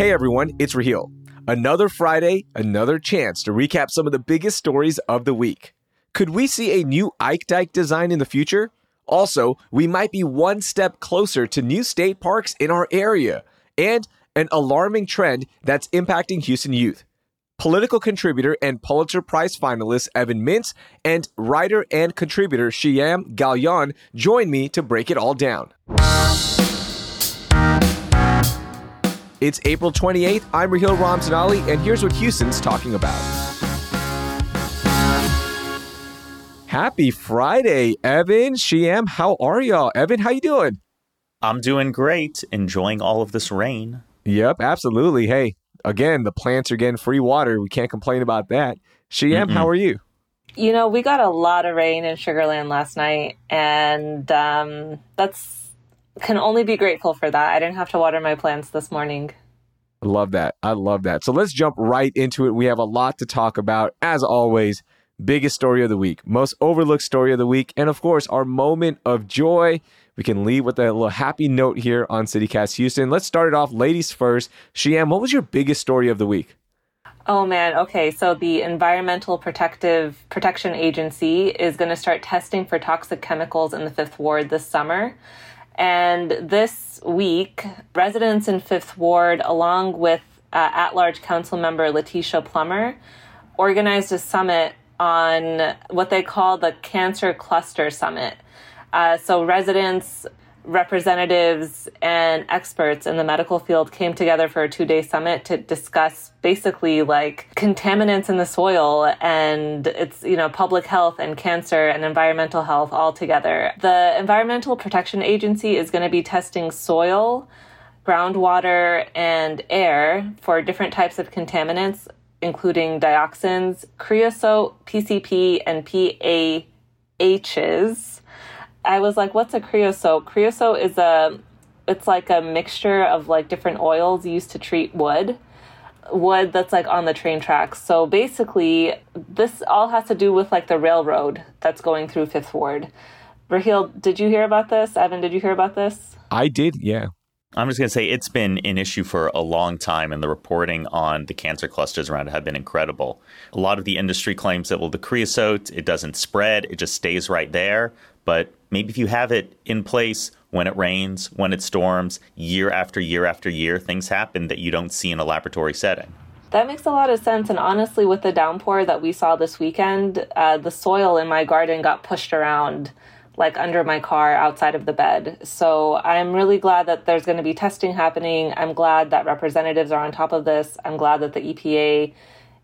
Hey everyone, it's Raheel. Another Friday, another chance to recap some of the biggest stories of the week. Could we see a new Ike Dike design in the future? Also, we might be one step closer to new state parks in our area and an alarming trend that's impacting Houston youth. Political contributor and Pulitzer Prize finalist Evan Mintz and writer and contributor Shiyam Galyon join me to break it all down. It's April 28th. I'm Raheel Ramzanali, and here's what Houston's talking about. Happy Friday, Evan, Shiyam. How are y'all? Evan, how you doing? I'm doing great, enjoying all of this rain. Yep, absolutely. Hey, again, the plants are getting free water. We can't complain about that. Shiyam, Mm-mm. how are you? You know, we got a lot of rain in Sugarland last night, and um, that's can only be grateful for that. I didn't have to water my plants this morning. I love that. I love that. So let's jump right into it. We have a lot to talk about. As always, biggest story of the week, most overlooked story of the week, and of course, our moment of joy. We can leave with a little happy note here on CityCast Houston. Let's start it off, ladies first. Shiyam, what was your biggest story of the week? Oh man, okay. So the Environmental Protective Protection Agency is going to start testing for toxic chemicals in the Fifth Ward this summer. And this week, residents in Fifth Ward, along with uh, at large council member Letitia Plummer, organized a summit on what they call the Cancer Cluster Summit. Uh, so, residents, representatives and experts in the medical field came together for a two day summit to discuss basically like contaminants in the soil and it's, you know, public health and cancer and environmental health all together. The Environmental Protection Agency is going to be testing soil, groundwater, and air for different types of contaminants, including dioxins, creosote, PCP, and PAHs I was like, what's a creosote? Creosote is a, it's like a mixture of like different oils used to treat wood, wood that's like on the train tracks. So basically, this all has to do with like the railroad that's going through Fifth Ward. Raheel, did you hear about this? Evan, did you hear about this? I did, yeah. I'm just going to say it's been an issue for a long time, and the reporting on the cancer clusters around it have been incredible. A lot of the industry claims that, well, the creosote, it doesn't spread, it just stays right there. But maybe if you have it in place when it rains, when it storms, year after year after year, things happen that you don't see in a laboratory setting. That makes a lot of sense. And honestly, with the downpour that we saw this weekend, uh, the soil in my garden got pushed around like under my car outside of the bed. So I'm really glad that there's going to be testing happening. I'm glad that representatives are on top of this. I'm glad that the EPA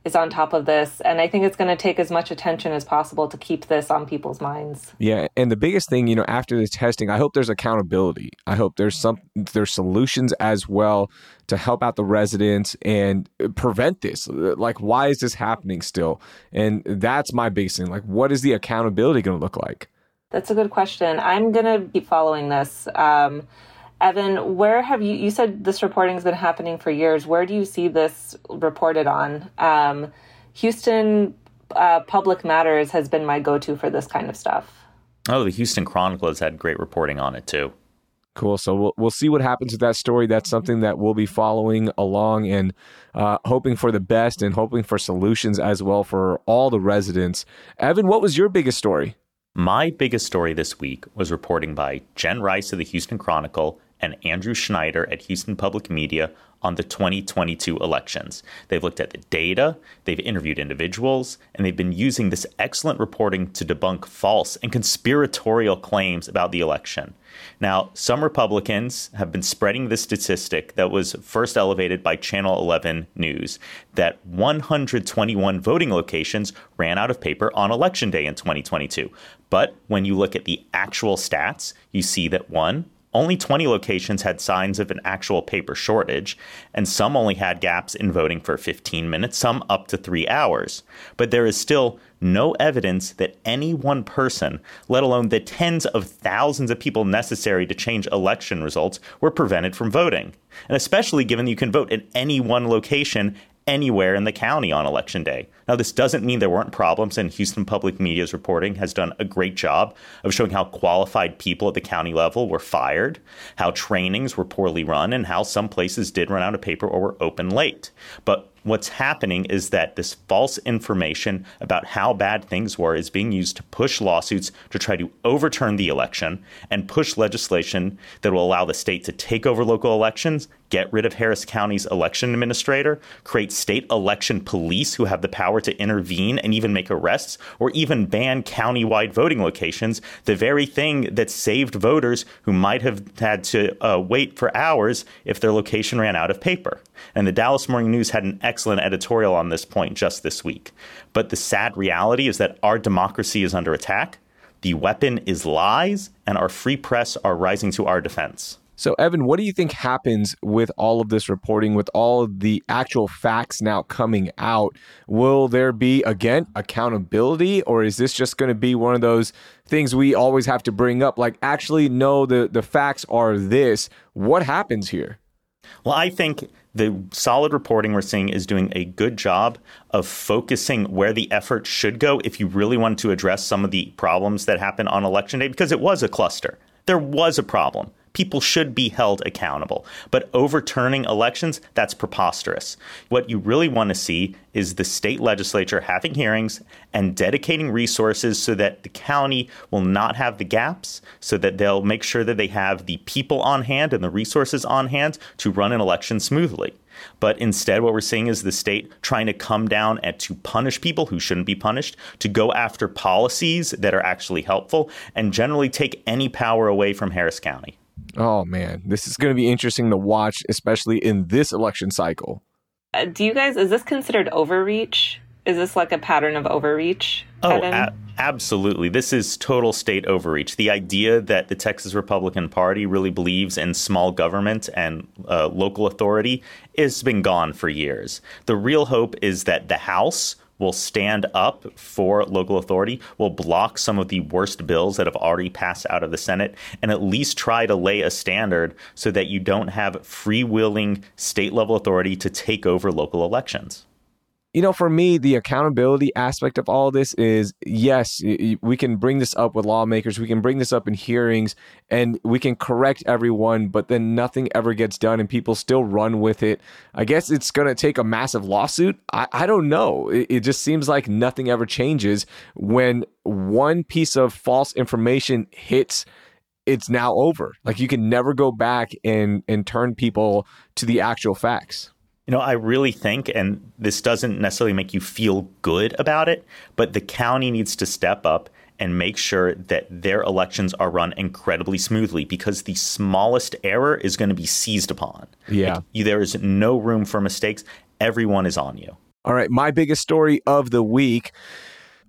is on top of this. And I think it's going to take as much attention as possible to keep this on people's minds. Yeah. And the biggest thing, you know, after the testing, I hope there's accountability. I hope there's some, there's solutions as well to help out the residents and prevent this. Like, why is this happening still? And that's my biggest thing. Like, what is the accountability going to look like? That's a good question. I'm going to keep following this. Um, Evan, where have you? You said this reporting has been happening for years. Where do you see this reported on? Um, Houston uh, Public Matters has been my go to for this kind of stuff. Oh, the Houston Chronicle has had great reporting on it too. Cool. So we'll we'll see what happens with that story. That's something that we'll be following along and uh, hoping for the best and hoping for solutions as well for all the residents. Evan, what was your biggest story? My biggest story this week was reporting by Jen Rice of the Houston Chronicle and Andrew Schneider at Houston Public Media on the 2022 elections. They've looked at the data, they've interviewed individuals, and they've been using this excellent reporting to debunk false and conspiratorial claims about the election. Now, some Republicans have been spreading the statistic that was first elevated by Channel 11 News that 121 voting locations ran out of paper on election day in 2022. But when you look at the actual stats, you see that one, only 20 locations had signs of an actual paper shortage, and some only had gaps in voting for 15 minutes, some up to three hours. But there is still no evidence that any one person, let alone the tens of thousands of people necessary to change election results, were prevented from voting. And especially given you can vote at any one location anywhere in the county on election day. Now, this doesn't mean there weren't problems, and Houston Public Media's reporting has done a great job of showing how qualified people at the county level were fired, how trainings were poorly run, and how some places did run out of paper or were open late. But what's happening is that this false information about how bad things were is being used to push lawsuits to try to overturn the election and push legislation that will allow the state to take over local elections, get rid of Harris County's election administrator, create state election police who have the power to intervene and even make arrests, or even ban county-wide voting locations, the very thing that saved voters who might have had to uh, wait for hours if their location ran out of paper. And the Dallas Morning News had an excellent editorial on this point just this week. But the sad reality is that our democracy is under attack, the weapon is lies, and our free press are rising to our defense. So, Evan, what do you think happens with all of this reporting, with all the actual facts now coming out? Will there be, again, accountability, or is this just going to be one of those things we always have to bring up? Like, actually, no, the, the facts are this. What happens here? Well, I think the solid reporting we're seeing is doing a good job of focusing where the effort should go if you really want to address some of the problems that happen on election day, because it was a cluster. There was a problem people should be held accountable. But overturning elections, that's preposterous. What you really want to see is the state legislature having hearings and dedicating resources so that the county will not have the gaps, so that they'll make sure that they have the people on hand and the resources on hand to run an election smoothly. But instead, what we're seeing is the state trying to come down and to punish people who shouldn't be punished, to go after policies that are actually helpful, and generally take any power away from Harris County. Oh man, this is going to be interesting to watch, especially in this election cycle. Uh, do you guys is this considered overreach? Is this like a pattern of overreach? Oh, a- absolutely. This is total state overreach. The idea that the Texas Republican Party really believes in small government and uh, local authority has been gone for years. The real hope is that the House will stand up for local authority, will block some of the worst bills that have already passed out of the Senate, and at least try to lay a standard so that you don't have freewheeling state level authority to take over local elections you know, for me, the accountability aspect of all this is yes, we can bring this up with lawmakers, we can bring this up in hearings, and we can correct everyone, but then nothing ever gets done and people still run with it. I guess it's going to take a massive lawsuit. I, I don't know. It, it just seems like nothing ever changes when one piece of false information hits it's now over. Like you can never go back and and turn people to the actual facts. You know, I really think, and this doesn't necessarily make you feel good about it, but the county needs to step up and make sure that their elections are run incredibly smoothly because the smallest error is going to be seized upon. Yeah. Like, there is no room for mistakes. Everyone is on you. All right. My biggest story of the week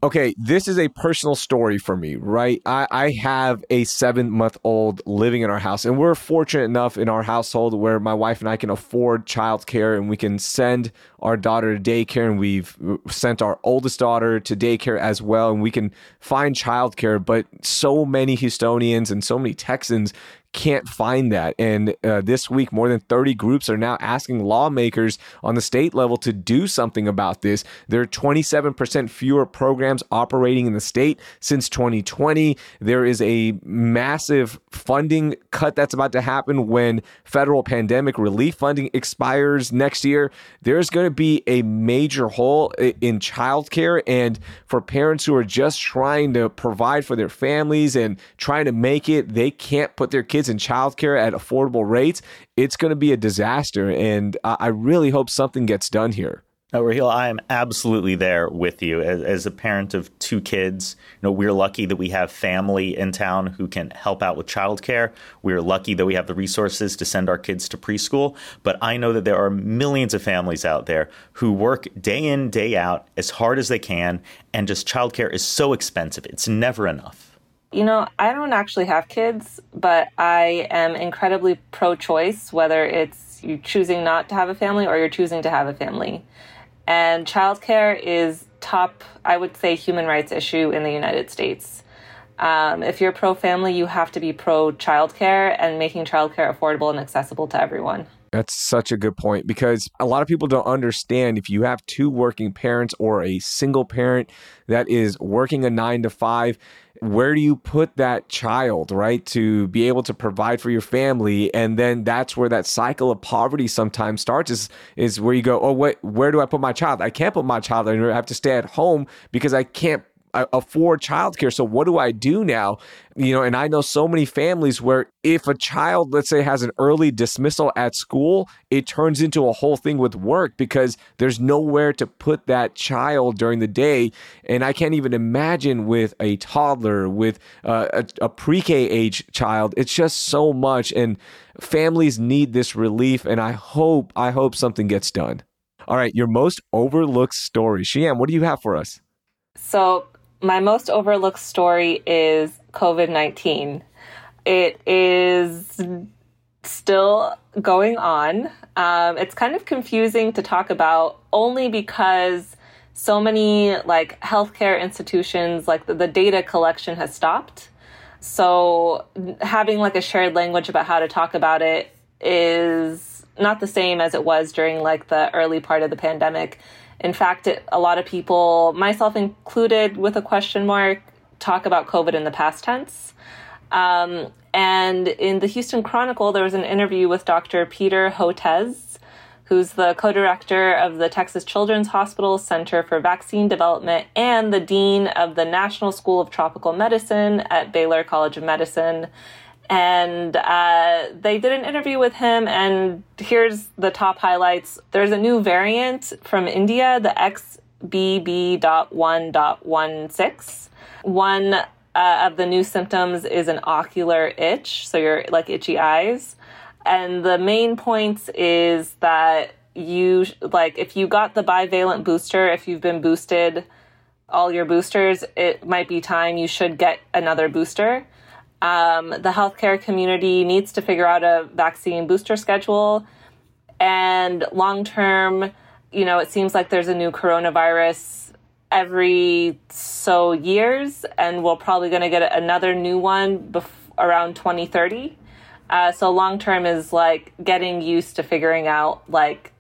Okay, this is a personal story for me, right? I, I have a seven month old living in our house, and we're fortunate enough in our household where my wife and I can afford childcare and we can send our daughter to daycare, and we've uh, sent our oldest daughter to daycare as well, and we can find childcare. But so many Houstonians and so many Texans can't find that. And uh, this week, more than 30 groups are now asking lawmakers on the state level to do something about this. There are 27% fewer programs operating in the state since 2020. There is a massive funding cut that's about to happen when federal pandemic relief funding expires next year. There's going to be a major hole in childcare. And for parents who are just trying to provide for their families and trying to make it, they can't put their kids kids in childcare at affordable rates, it's going to be a disaster. And I really hope something gets done here. No, Raheel, I am absolutely there with you. As, as, a parent of two kids, you know, we're lucky that we have family in town who can help out with childcare. We're lucky that we have the resources to send our kids to preschool. But I know that there are millions of families out there who work day in, day out as hard as they can, and just childcare is so expensive. It's never enough. You know, I don't actually have kids, but I am incredibly pro choice, whether it's you choosing not to have a family or you're choosing to have a family. And childcare is top, I would say, human rights issue in the United States. Um, if you're pro family, you have to be pro childcare and making childcare affordable and accessible to everyone. That's such a good point because a lot of people don't understand if you have two working parents or a single parent that is working a nine to five, where do you put that child, right? To be able to provide for your family. And then that's where that cycle of poverty sometimes starts is, is where you go, oh, wait, where do I put my child? I can't put my child. I have to stay at home because I can't afford childcare. So what do I do now? You know, and I know so many families where if a child, let's say, has an early dismissal at school, it turns into a whole thing with work because there's nowhere to put that child during the day. And I can't even imagine with a toddler, with uh, a, a pre-K age child. It's just so much, and families need this relief. And I hope, I hope something gets done. All right, your most overlooked story, Shiyam. What do you have for us? So my most overlooked story is COVID 19. It is still going on. Um, it's kind of confusing to talk about only because so many like healthcare institutions, like the, the data collection has stopped. So having like a shared language about how to talk about it is not the same as it was during like the early part of the pandemic. In fact, it, a lot of people, myself included with a question mark, talk about COVID in the past tense. Um, and in the Houston Chronicle, there was an interview with Dr. Peter Hotez, who's the co director of the Texas Children's Hospital Center for Vaccine Development and the dean of the National School of Tropical Medicine at Baylor College of Medicine and uh, they did an interview with him and here's the top highlights. There's a new variant from india the xbb.1.16 one uh, of the new symptoms is an ocular itch so you're like itchy eyes. And the main points is that you like if you got the bivalent booster if you've been boosted all your boosters it might be time you should get another booster um, the healthcare community needs to figure out a vaccine booster schedule. And long term, you know, it seems like there's a new coronavirus every so years, and we're probably going to get another new one bef- around 2030. Uh, so long term is like getting used to figuring out like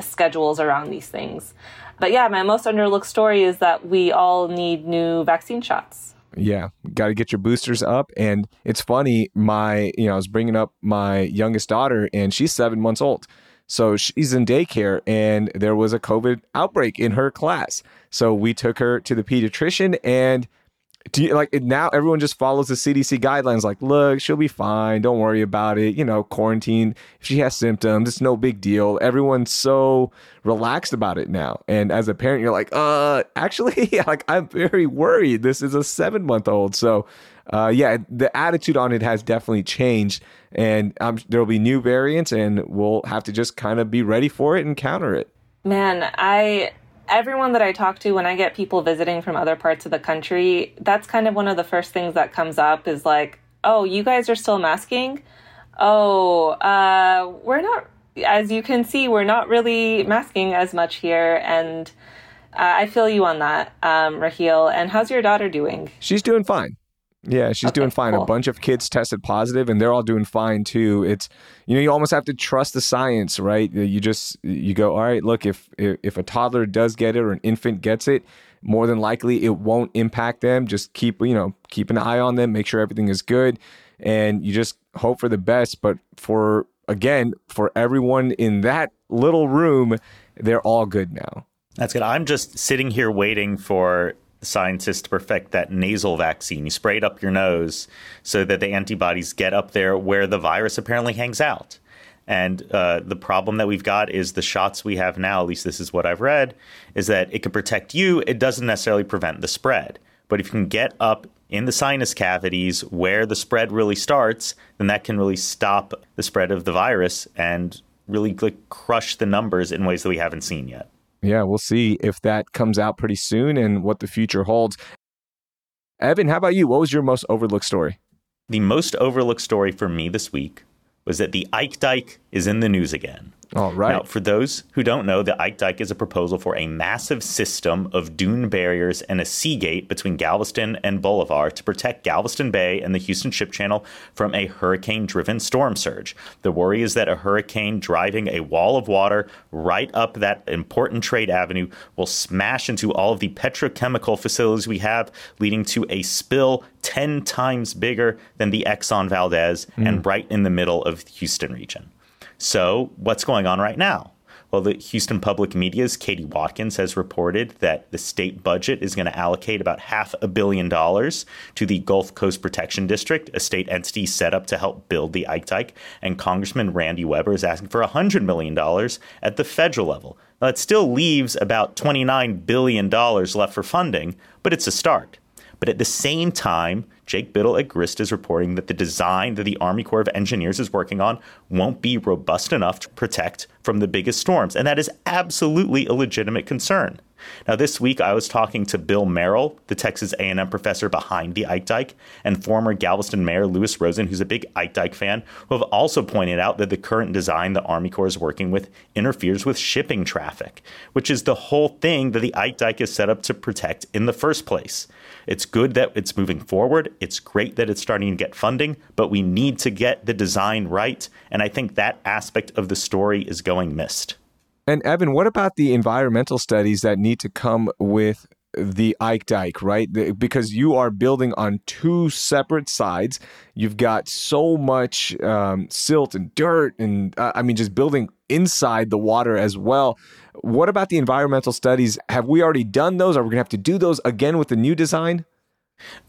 schedules around these things. But yeah, my most underlooked story is that we all need new vaccine shots. Yeah, got to get your boosters up. And it's funny, my, you know, I was bringing up my youngest daughter, and she's seven months old. So she's in daycare, and there was a COVID outbreak in her class. So we took her to the pediatrician, and do you like now everyone just follows the CDC guidelines like look she'll be fine. Don't worry about it. You know quarantine if she has symptoms it's no big deal. Everyone's so relaxed about it now. And as a parent you're like uh actually like I'm very worried. This is a 7 month old so uh yeah the attitude on it has definitely changed. And um, there'll be new variants and we'll have to just kind of be ready for it and counter it. Man I everyone that I talk to when I get people visiting from other parts of the country, that's kind of one of the first things that comes up is like, oh, you guys are still masking? Oh, uh, we're not, as you can see, we're not really masking as much here. And uh, I feel you on that, um, Raheel. And how's your daughter doing? She's doing fine. Yeah, she's okay, doing fine. Cool. A bunch of kids tested positive and they're all doing fine too. It's you know, you almost have to trust the science, right? You just you go, "All right, look, if if a toddler does get it or an infant gets it, more than likely it won't impact them. Just keep, you know, keep an eye on them, make sure everything is good, and you just hope for the best, but for again, for everyone in that little room, they're all good now. That's good. I'm just sitting here waiting for scientists to perfect that nasal vaccine. You spray it up your nose so that the antibodies get up there where the virus apparently hangs out. And uh, the problem that we've got is the shots we have now, at least this is what I've read, is that it can protect you. It doesn't necessarily prevent the spread. But if you can get up in the sinus cavities where the spread really starts, then that can really stop the spread of the virus and really like, crush the numbers in ways that we haven't seen yet. Yeah, we'll see if that comes out pretty soon and what the future holds. Evan, how about you? What was your most overlooked story? The most overlooked story for me this week was that the Ike Dike is in the news again. All right. Now, for those who don't know, the Ike Dike is a proposal for a massive system of dune barriers and a sea gate between Galveston and Bolivar to protect Galveston Bay and the Houston Ship Channel from a hurricane driven storm surge. The worry is that a hurricane driving a wall of water right up that important trade avenue will smash into all of the petrochemical facilities we have, leading to a spill 10 times bigger than the Exxon Valdez mm. and right in the middle of the Houston region. So, what's going on right now? Well, the Houston Public Media's Katie Watkins has reported that the state budget is going to allocate about half a billion dollars to the Gulf Coast Protection District, a state entity set up to help build the Ike Dike. And Congressman Randy Weber is asking for $100 million at the federal level. Now, that still leaves about $29 billion left for funding, but it's a start. But at the same time, Jake Bittle at Grist is reporting that the design that the Army Corps of Engineers is working on won't be robust enough to protect from the biggest storms. And that is absolutely a legitimate concern. Now, this week I was talking to Bill Merrell, the Texas A&M professor behind the Ike Dike, and former Galveston Mayor Louis Rosen, who's a big Ike Dike fan, who have also pointed out that the current design the Army Corps is working with interferes with shipping traffic, which is the whole thing that the Ike Dike is set up to protect in the first place. It's good that it's moving forward. It's great that it's starting to get funding, but we need to get the design right. And I think that aspect of the story is going missed. And Evan, what about the environmental studies that need to come with the Ike Dike, right? because you are building on two separate sides. You've got so much um, silt and dirt, and uh, I mean, just building inside the water as well. What about the environmental studies? Have we already done those? Are we going to have to do those again with the new design?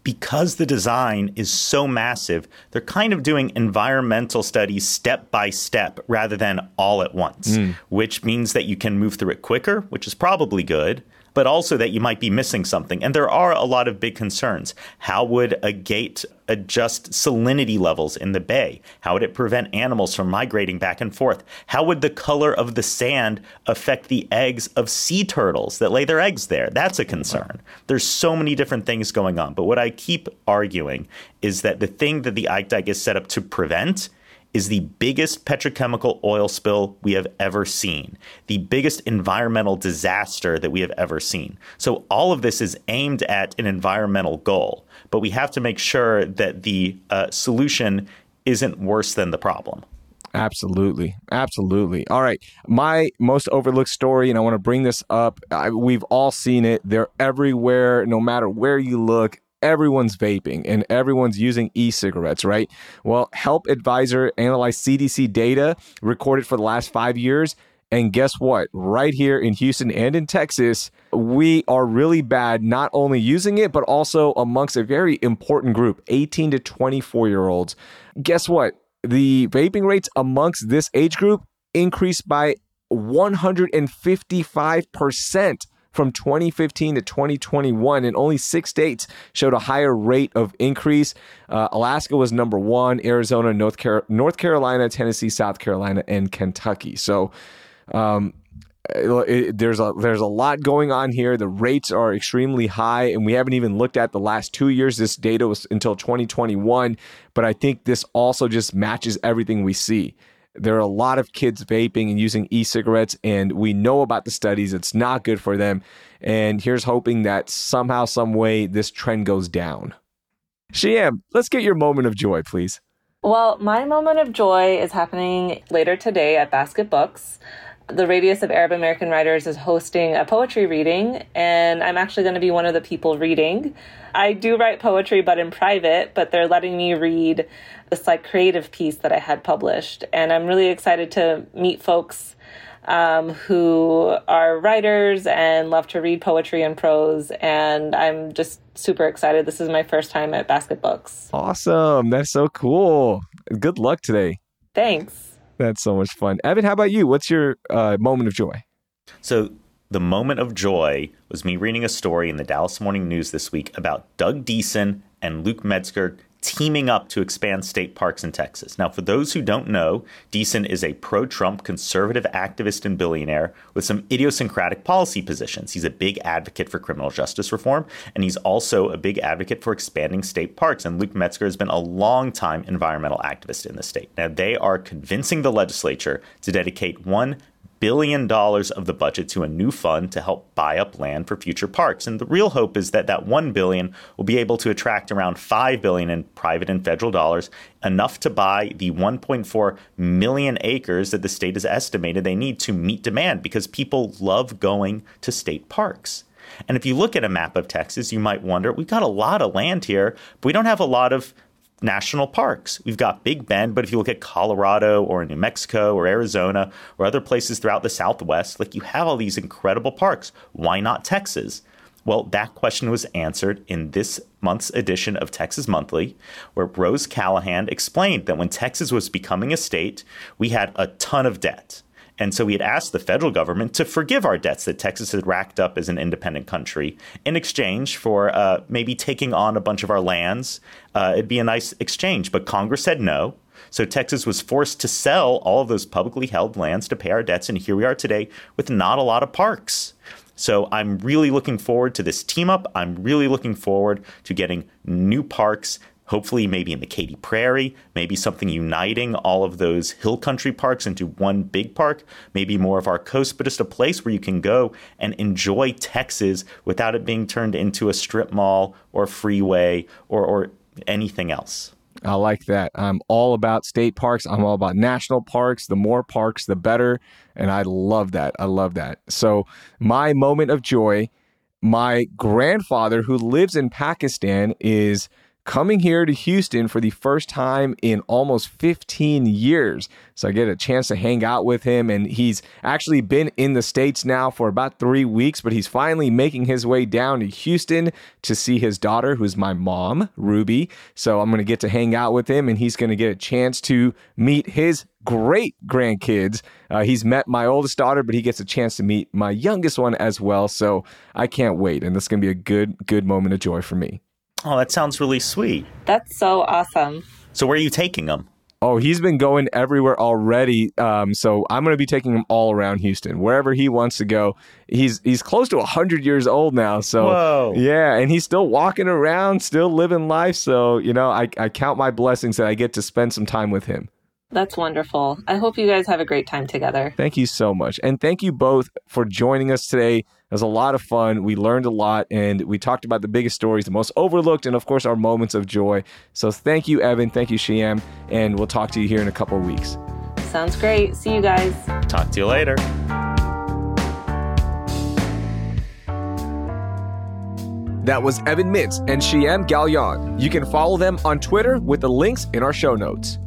Because the design is so massive, they're kind of doing environmental studies step by step rather than all at once, mm. which means that you can move through it quicker, which is probably good but also that you might be missing something. And there are a lot of big concerns. How would a gate adjust salinity levels in the bay? How would it prevent animals from migrating back and forth? How would the color of the sand affect the eggs of sea turtles that lay their eggs there? That's a concern. There's so many different things going on. But what I keep arguing is that the thing that the Ike Dike is set up to prevent is the biggest petrochemical oil spill we have ever seen, the biggest environmental disaster that we have ever seen. So, all of this is aimed at an environmental goal, but we have to make sure that the uh, solution isn't worse than the problem. Absolutely. Absolutely. All right. My most overlooked story, and I want to bring this up. I, we've all seen it. They're everywhere, no matter where you look everyone's vaping and everyone's using e-cigarettes, right? Well, Help Advisor analyzed CDC data recorded for the last five years. And guess what? Right here in Houston and in Texas, we are really bad not only using it, but also amongst a very important group 18 to 24 year olds. Guess what? The vaping rates amongst this age group increased by 155% from 2015 to 2021, and only six states showed a higher rate of increase. Uh, Alaska was number one, Arizona, North, Car- North Carolina, Tennessee, South Carolina, and Kentucky. So, um, it, it, there's a there's a lot going on here. The rates are extremely high, and we haven't even looked at the last two years. This data was until 2021, but I think this also just matches everything we see. There are a lot of kids vaping and using e cigarettes, and we know about the studies. It's not good for them. And here's hoping that somehow, some way, this trend goes down. Shiyam, let's get your moment of joy, please. Well, my moment of joy is happening later today at Basket Books the Radius of Arab American Writers is hosting a poetry reading, and I'm actually going to be one of the people reading. I do write poetry, but in private, but they're letting me read this like creative piece that I had published. And I'm really excited to meet folks um, who are writers and love to read poetry and prose. And I'm just super excited. This is my first time at Basket Books. Awesome. That's so cool. Good luck today. Thanks. That's so much fun. Evan, how about you? What's your uh, moment of joy? So, the moment of joy was me reading a story in the Dallas Morning News this week about Doug Deason and Luke Metzger teaming up to expand state parks in Texas. Now, for those who don't know, Deason is a pro Trump conservative activist and billionaire with some idiosyncratic policy positions. He's a big advocate for criminal justice reform, and he's also a big advocate for expanding state parks. And Luke Metzger has been a long-time environmental activist in the state. Now, they are convincing the legislature to dedicate one billion dollars of the budget to a new fund to help buy up land for future parks. And the real hope is that that 1 billion will be able to attract around 5 billion in private and federal dollars, enough to buy the 1.4 million acres that the state has estimated they need to meet demand because people love going to state parks. And if you look at a map of Texas, you might wonder, we've got a lot of land here, but we don't have a lot of national parks. We've got Big Bend, but if you look at Colorado or New Mexico or Arizona or other places throughout the Southwest, like you have all these incredible parks. Why not Texas? Well, that question was answered in this month's edition of Texas Monthly, where Rose Cahalan explained that when Texas was becoming a state, we had a ton of debt. And so we had asked the federal government to forgive our debts that Texas had racked up as an independent country in exchange for uh, maybe taking on a bunch of our lands. Uh, it'd be a nice exchange. But Congress said no. So Texas was forced to sell all of those publicly held lands to pay our debts. And here we are today with not a lot of parks. So I'm really looking forward to this team up. I'm really looking forward to getting new parks hopefully maybe in the Katy Prairie, maybe something uniting all of those hill country parks into one big park, maybe more of our coast, but just a place where you can go and enjoy Texas without it being turned into a strip mall or freeway or, or anything else. I like that. I'm all about state parks. I'm all about national parks. The more parks, the better. And I love that. I love that. So, my moment of joy my grandfather, who lives in Pakistan, is coming here to Houston for the first time in almost 15 years. So I get a chance to hang out with him, and he's actually been in the States now for about three weeks, but he's finally making his way down to Houston to see his daughter, who's my mom, Ruby. So I'm going to get to hang out with him, and he's going to get a chance to meet his great grandkids. Uh, he's met my oldest daughter, but he gets a chance to meet my youngest one as well. So I can't wait, and this is going to be a good, good moment of joy for me. Oh, that sounds really sweet. That's so awesome. So, where are you taking him? Oh, he's been going everywhere already. Um, so I'm going to be taking him all around Houston, wherever he wants to go. He's he's close to hundred years old now. So Whoa. yeah, and he's still walking around, still living life. So you know, I I count my blessings that I get to spend some time with him. That's wonderful. I hope you guys have a great time together. Thank you so much. And thank you both for joining us today. It was a lot of fun. We learned a lot and we talked about the biggest stories, the most overlooked, and of course, our moments of joy. So thank you, Evan. Thank you, Shiyam. And we'll talk to you here in a couple of weeks. Sounds great. See you guys. Talk to you later. That was Evan Mintz and Shiyam Galyon. You can follow them on Twitter with the links in our show notes.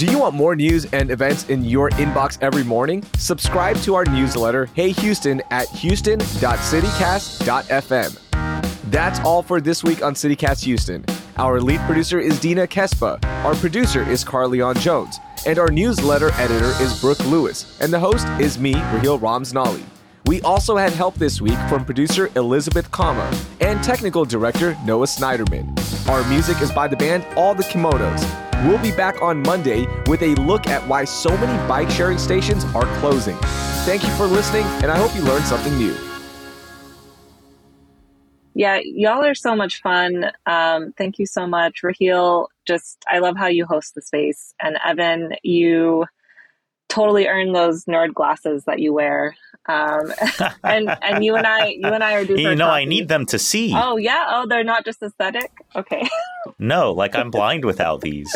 Do you want more news and events in your inbox every morning? Subscribe to our newsletter, Hey Houston, at houston.citycast.fm. That's all for this week on CityCast Houston. Our lead producer is Dina Kesbeh. Our producer is Carleon Jones. And our newsletter editor is Brooke Lewis. And the host is me, Raheel Ramzanali. We also had help this week from producer Elizabeth Kama and technical director Noah Snyderman. Our music is by the band All the Kimonos. We'll be back on Monday with a look at why so many bike sharing stations are closing. Thank you for listening, and I hope you learned something new. Yeah, y'all are so much fun. Um, thank you so much, Raheel. Just, I love how you host the space. And Evan, you totally earn those nerd glasses that you wear. Um, and and you and I, you and I are doing. You know, I need them to see. Oh yeah. Oh, they're not just aesthetic. Okay. no, like I'm blind without these.